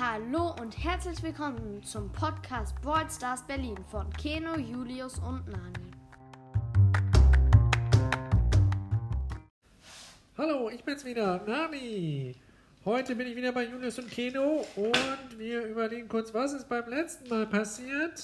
Hallo und herzlich willkommen zum Podcast Brawl Stars Berlin von Keno, Julius und Nani. Hallo, ich bin's wieder, Nani. Heute bin ich wieder bei Julius und Keno und wir überlegen kurz, was ist beim letzten Mal passiert.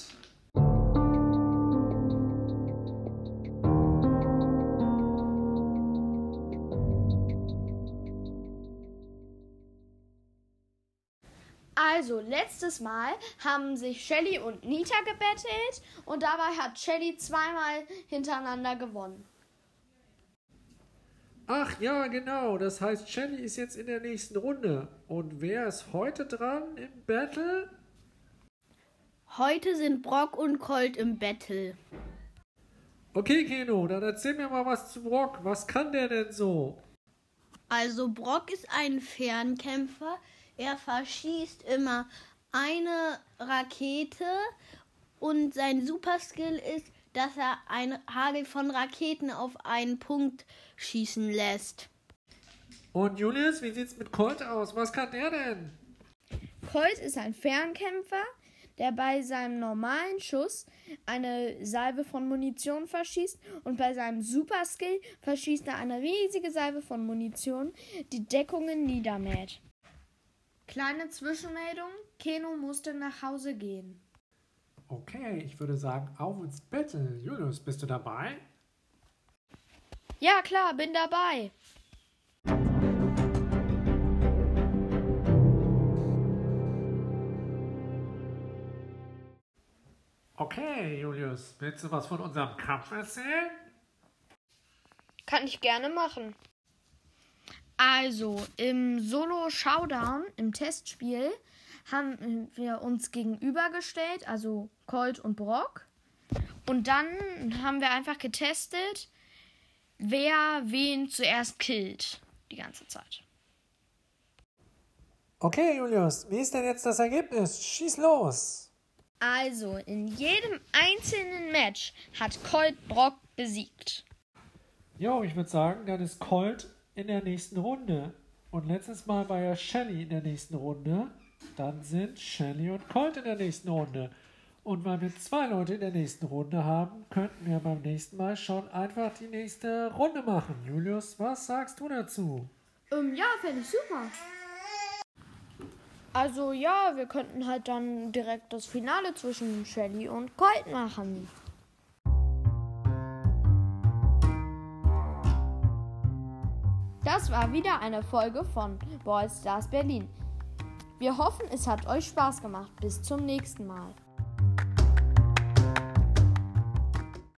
Also, letztes Mal haben sich Shelly und Nita gebettelt und dabei hat Shelly zweimal hintereinander gewonnen. Ach ja, genau. Das heißt, Shelly ist jetzt in der nächsten Runde. Und wer ist heute dran im Battle? Heute sind Brock und Colt im Battle. Okay, Keno, dann erzähl mir mal was zu Brock. Was kann der denn so? Also Brock ist ein Fernkämpfer. Er verschießt immer eine Rakete und sein Superskill ist, dass er ein Hagel von Raketen auf einen Punkt schießen lässt. Und Julius, wie sieht's mit Colt aus? Was kann der denn? Colt ist ein Fernkämpfer, der bei seinem normalen Schuss eine Salve von Munition verschießt und bei seinem Superskill verschießt er eine riesige Salve von Munition, die Deckungen niedermäht. Kleine Zwischenmeldung, Keno musste nach Hause gehen. Okay, ich würde sagen, auf ins Battle. Julius, bist du dabei? Ja, klar, bin dabei. Okay, Julius, willst du was von unserem Kampf erzählen? Kann ich gerne machen. Also, im Solo-Showdown, im Testspiel, haben wir uns gegenübergestellt, also Colt und Brock. Und dann haben wir einfach getestet, wer wen zuerst killt. Die ganze Zeit. Okay, Julius, wie ist denn jetzt das Ergebnis? Schieß los! Also, in jedem einzelnen Match hat Colt Brock besiegt. Jo, ich würde sagen, dann ist Colt in der nächsten Runde. Und letztes Mal war ja Shelly in der nächsten Runde. Dann sind Shelly und Colt in der nächsten Runde. Und weil wir zwei Leute in der nächsten Runde haben, könnten wir beim nächsten Mal schon einfach die nächste Runde machen. Julius, was sagst du dazu? Ähm, ja, fände ich super. Also ja, wir könnten halt dann direkt das Finale zwischen Shelly und Colt machen. Das war wieder eine Folge von Ball Stars Berlin. Wir hoffen, es hat euch Spaß gemacht. Bis zum nächsten Mal.